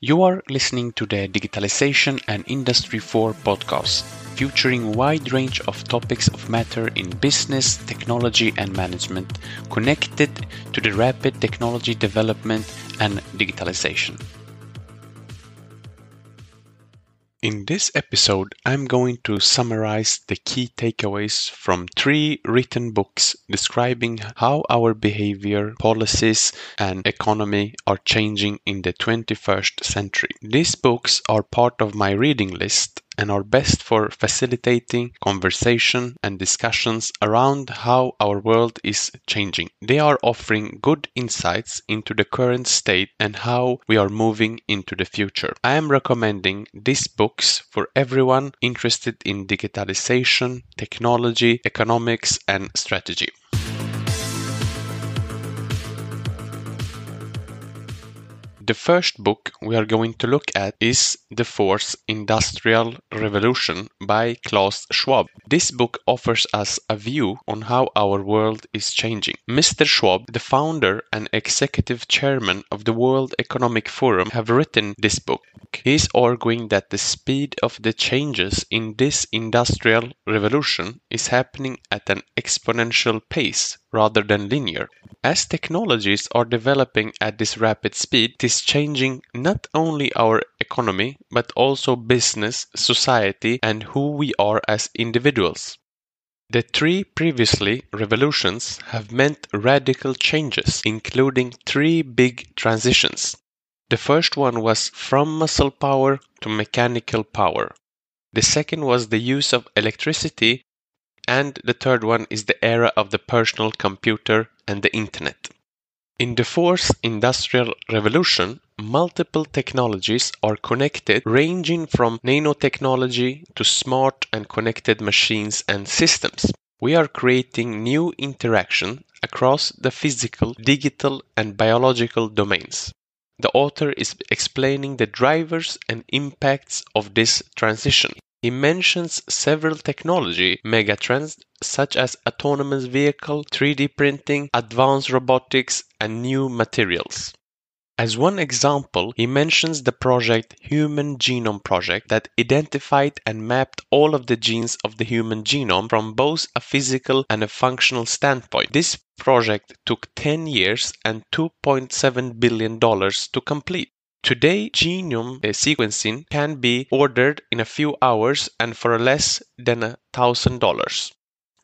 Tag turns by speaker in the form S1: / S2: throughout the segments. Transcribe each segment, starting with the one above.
S1: You are listening to the Digitalization and Industry 4 podcast, featuring wide range of topics of matter in business, technology, and management connected to the rapid technology development and digitalization. In this episode, I'm going to summarize the key takeaways from three written books describing how our behavior, policies, and economy are changing in the 21st century. These books are part of my reading list and are best for facilitating conversation and discussions around how our world is changing. They are offering good insights into the current state and how we are moving into the future. I am recommending these books for everyone interested in digitalization, technology, economics, and strategy. The first book we are going to look at is The Fourth Industrial Revolution by Klaus Schwab. This book offers us a view on how our world is changing. Mr. Schwab, the founder and executive chairman of the World Economic Forum, have written this book. He is arguing that the speed of the changes in this industrial revolution is happening at an exponential pace rather than linear. As technologies are developing at this rapid speed, it is changing not only our economy, but also business, society, and who we are as individuals. The three previously revolutions have meant radical changes, including three big transitions. The first one was from muscle power to mechanical power. The second was the use of electricity. And the third one is the era of the personal computer and the internet. In the fourth industrial revolution, multiple technologies are connected, ranging from nanotechnology to smart and connected machines and systems. We are creating new interaction across the physical, digital, and biological domains. The author is explaining the drivers and impacts of this transition. He mentions several technology megatrends such as autonomous vehicle, 3D printing, advanced robotics, and new materials. As one example, he mentions the project Human Genome Project that identified and mapped all of the genes of the human genome from both a physical and a functional standpoint. This project took 10 years and $2.7 billion to complete. Today, genome eh, sequencing can be ordered in a few hours and for less than $1,000.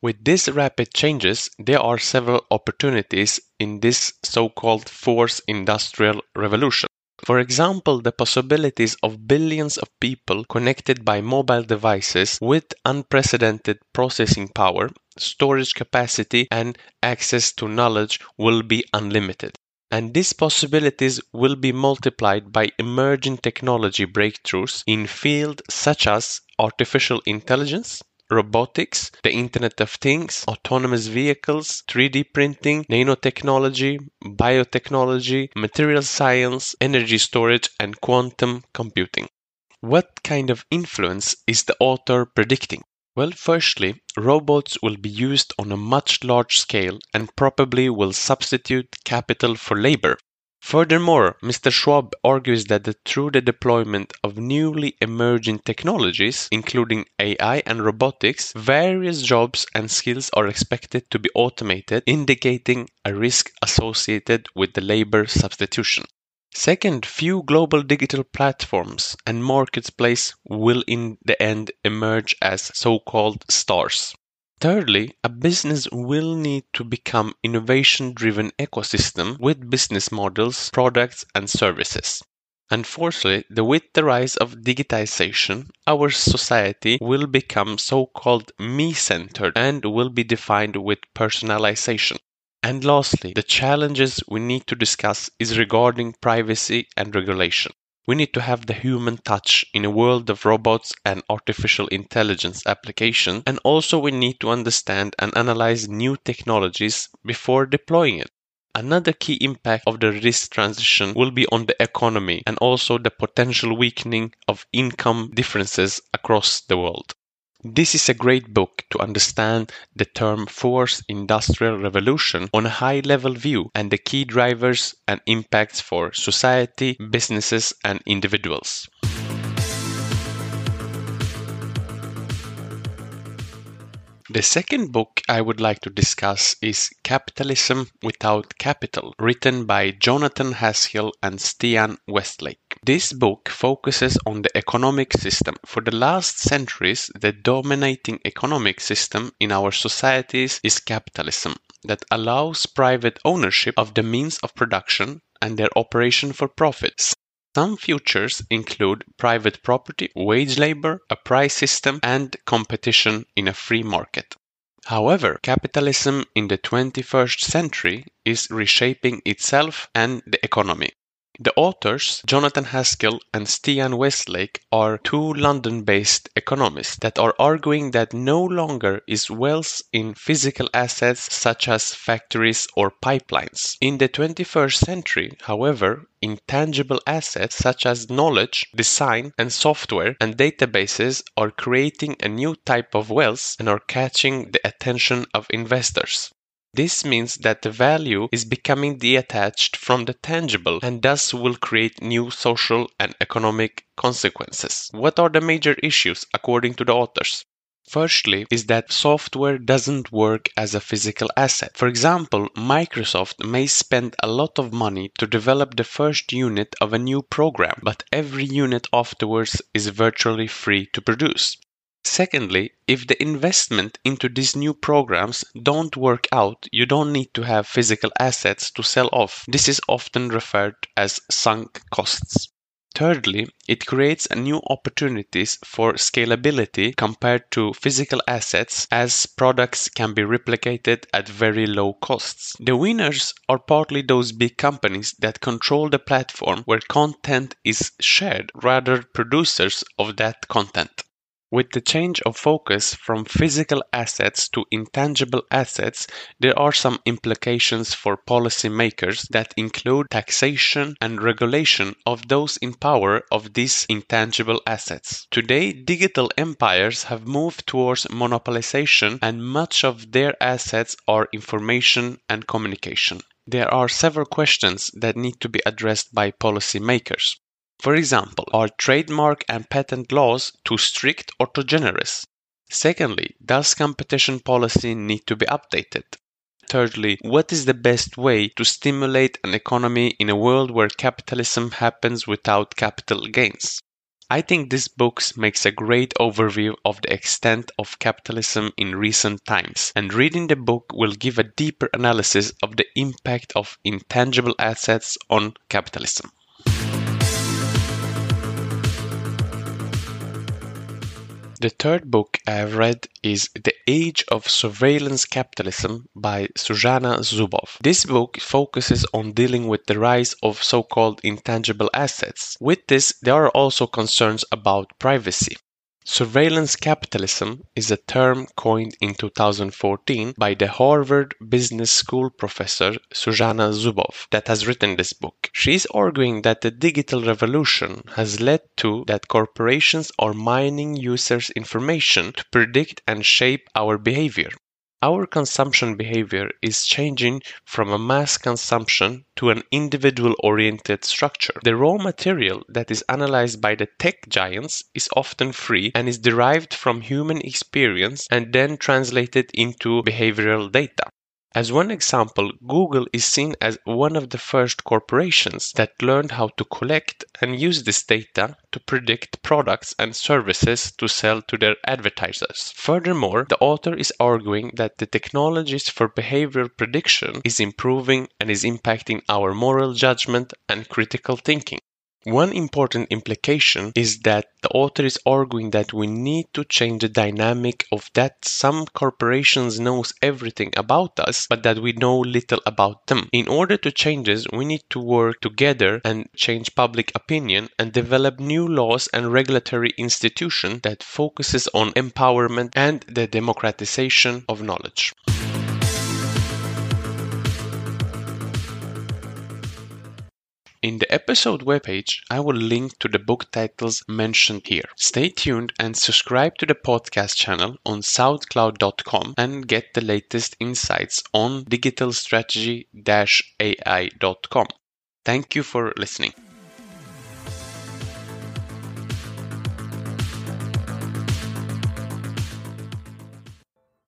S1: With these rapid changes, there are several opportunities in this so-called fourth industrial revolution. For example, the possibilities of billions of people connected by mobile devices with unprecedented processing power, storage capacity, and access to knowledge will be unlimited. And these possibilities will be multiplied by emerging technology breakthroughs in fields such as artificial intelligence, robotics, the Internet of Things, autonomous vehicles, 3D printing, nanotechnology, biotechnology, material science, energy storage, and quantum computing. What kind of influence is the author predicting? Well, firstly, robots will be used on a much large scale and probably will substitute capital for labor. Furthermore, Mr. Schwab argues that through the deployment of newly emerging technologies, including AI and robotics, various jobs and skills are expected to be automated, indicating a risk associated with the labor substitution. Second, few global digital platforms and marketplaces will in the end emerge as so-called stars. Thirdly, a business will need to become innovation-driven ecosystem with business models, products, and services. And fourthly, the, with the rise of digitization, our society will become so-called me-centered and will be defined with personalization. And lastly, the challenges we need to discuss is regarding privacy and regulation. We need to have the human touch in a world of robots and artificial intelligence application. And also we need to understand and analyze new technologies before deploying it. Another key impact of the risk transition will be on the economy and also the potential weakening of income differences across the world. This is a great book to understand the term fourth industrial revolution on a high level view and the key drivers and impacts for society, businesses, and individuals. The second book I would like to discuss is Capitalism Without Capital, written by Jonathan Haskell and Stian Westlake. This book focuses on the economic system. For the last centuries, the dominating economic system in our societies is capitalism that allows private ownership of the means of production and their operation for profits. Some futures include private property, wage labor, a price system, and competition in a free market. However, capitalism in the 21st century is reshaping itself and the economy. The authors, Jonathan Haskell and Stian Westlake, are two London based economists that are arguing that no longer is wealth in physical assets such as factories or pipelines. In the 21st century, however, intangible assets such as knowledge, design, and software and databases are creating a new type of wealth and are catching the attention of investors. This means that the value is becoming detached from the tangible and thus will create new social and economic consequences. What are the major issues according to the authors? Firstly, is that software doesn't work as a physical asset. For example, Microsoft may spend a lot of money to develop the first unit of a new program, but every unit afterwards is virtually free to produce. Secondly, if the investment into these new programs don't work out, you don't need to have physical assets to sell off. This is often referred as sunk costs. Thirdly, it creates new opportunities for scalability compared to physical assets as products can be replicated at very low costs. The winners are partly those big companies that control the platform where content is shared rather producers of that content. With the change of focus from physical assets to intangible assets, there are some implications for policymakers that include taxation and regulation of those in power of these intangible assets. Today, digital empires have moved towards monopolization and much of their assets are information and communication. There are several questions that need to be addressed by policymakers. For example, are trademark and patent laws too strict or too generous? Secondly, does competition policy need to be updated? Thirdly, what is the best way to stimulate an economy in a world where capitalism happens without capital gains? I think this book makes a great overview of the extent of capitalism in recent times, and reading the book will give a deeper analysis of the impact of intangible assets on capitalism. The third book I have read is The Age of Surveillance Capitalism by Shoshana Zuboff. This book focuses on dealing with the rise of so called intangible assets. With this, there are also concerns about privacy. Surveillance capitalism is a term coined in 2014 by the Harvard Business School professor Shoshana Zuboff that has written this book. She is arguing that the digital revolution has led to that corporations are mining users' information to predict and shape our behavior. Our consumption behavior is changing from a mass consumption to an individual oriented structure. The raw material that is analyzed by the tech giants is often free and is derived from human experience and then translated into behavioral data. As one example, Google is seen as one of the first corporations that learned how to collect and use this data to predict products and services to sell to their advertisers. Furthermore, the author is arguing that the technologies for behavioral prediction is improving and is impacting our moral judgment and critical thinking. One important implication is that the author is arguing that we need to change the dynamic of that some corporations knows everything about us but that we know little about them. In order to change this, we need to work together and change public opinion and develop new laws and regulatory institution that focuses on empowerment and the democratization of knowledge. In the episode webpage, I will link to the book titles mentioned here. Stay tuned and subscribe to the podcast channel on soundcloud.com and get the latest insights on digitalstrategy-ai.com. Thank you for listening.